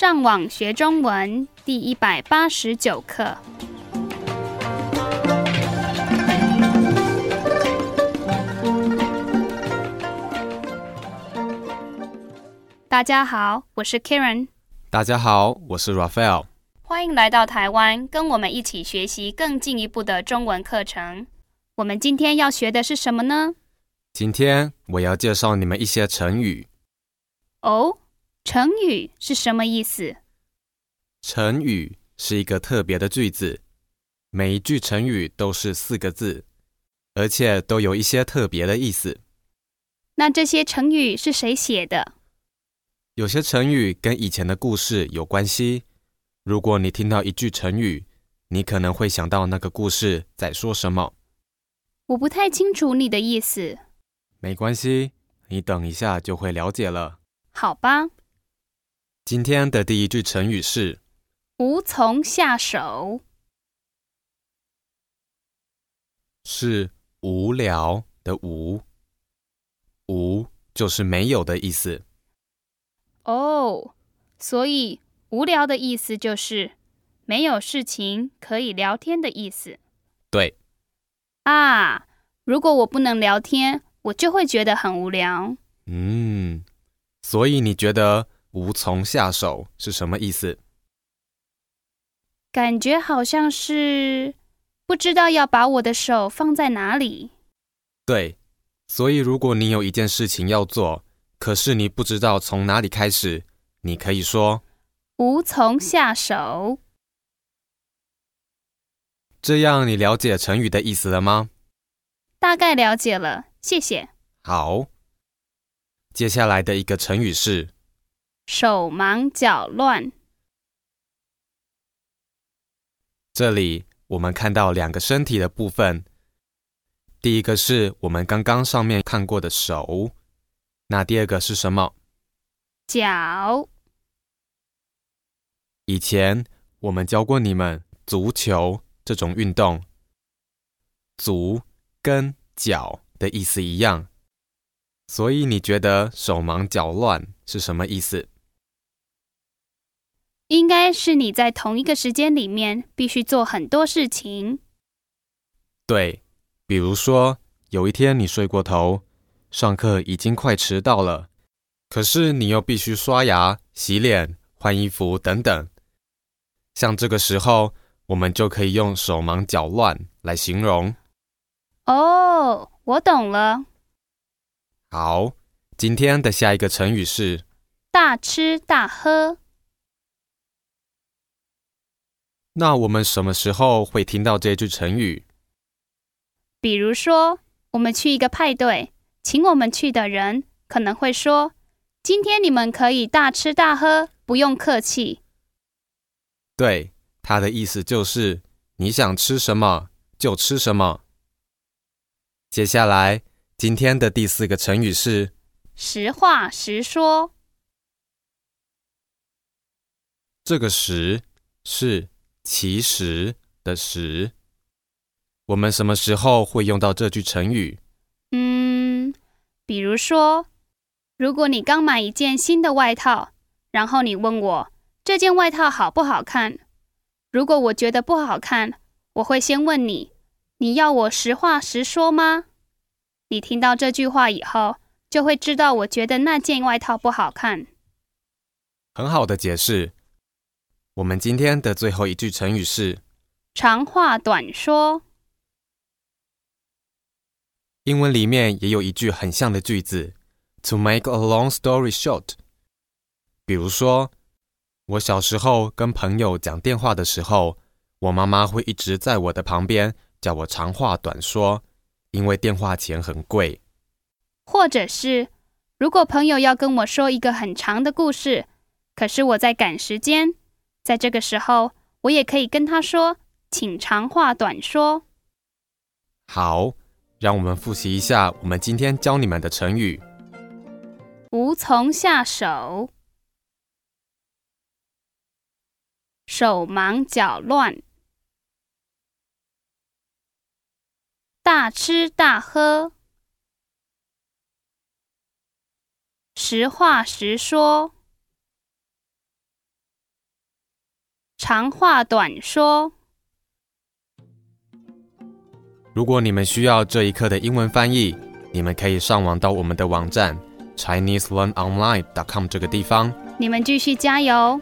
上网学中文第一百八十九课。大家好，我是 Karen。大家好，我是 Raphael。欢迎来到台湾，跟我们一起学习更进一步的中文课程。我们今天要学的是什么呢？今天我要介绍你们一些成语。哦，成语是什么意思？成语是一个特别的句子，每一句成语都是四个字，而且都有一些特别的意思。那这些成语是谁写的？有些成语跟以前的故事有关系。如果你听到一句成语，你可能会想到那个故事在说什么。我不太清楚你的意思。没关系，你等一下就会了解了。好吧。今天的第一句成语是“无从下手”，是无聊的“无”，“无”就是没有的意思。哦，所以无聊的意思就是没有事情可以聊天的意思。对。啊，如果我不能聊天。我就会觉得很无聊。嗯，所以你觉得无从下手是什么意思？感觉好像是不知道要把我的手放在哪里。对，所以如果你有一件事情要做，可是你不知道从哪里开始，你可以说无从下手。这样你了解成语的意思了吗？大概了解了。谢谢。好，接下来的一个成语是“手忙脚乱”。这里我们看到两个身体的部分，第一个是我们刚刚上面看过的手，那第二个是什么？脚。以前我们教过你们足球这种运动，足跟脚。的意思一样，所以你觉得手忙脚乱是什么意思？应该是你在同一个时间里面必须做很多事情。对，比如说有一天你睡过头，上课已经快迟到了，可是你又必须刷牙、洗脸、换衣服等等。像这个时候，我们就可以用手忙脚乱来形容。哦。我懂了。好，今天的下一个成语是“大吃大喝”。那我们什么时候会听到这句成语？比如说，我们去一个派对，请我们去的人可能会说：“今天你们可以大吃大喝，不用客气。”对，他的意思就是你想吃什么就吃什么。接下来，今天的第四个成语是“实话实说”。这个“实”是其实的“实”。我们什么时候会用到这句成语？嗯，比如说，如果你刚买一件新的外套，然后你问我这件外套好不好看，如果我觉得不好看，我会先问你。你要我实话实说吗？你听到这句话以后，就会知道我觉得那件外套不好看。很好的解释。我们今天的最后一句成语是“长话短说”。英文里面也有一句很像的句子：“To make a long story short。”比如说，我小时候跟朋友讲电话的时候，我妈妈会一直在我的旁边。叫我长话短说，因为电话钱很贵。或者是，如果朋友要跟我说一个很长的故事，可是我在赶时间，在这个时候，我也可以跟他说：“请长话短说。”好，让我们复习一下我们今天教你们的成语：无从下手，手忙脚乱。大吃大喝，实话实说。长话短说。如果你们需要这一课的英文翻译，你们可以上网到我们的网站 ChineseLearnOnline.com 这个地方。你们继续加油！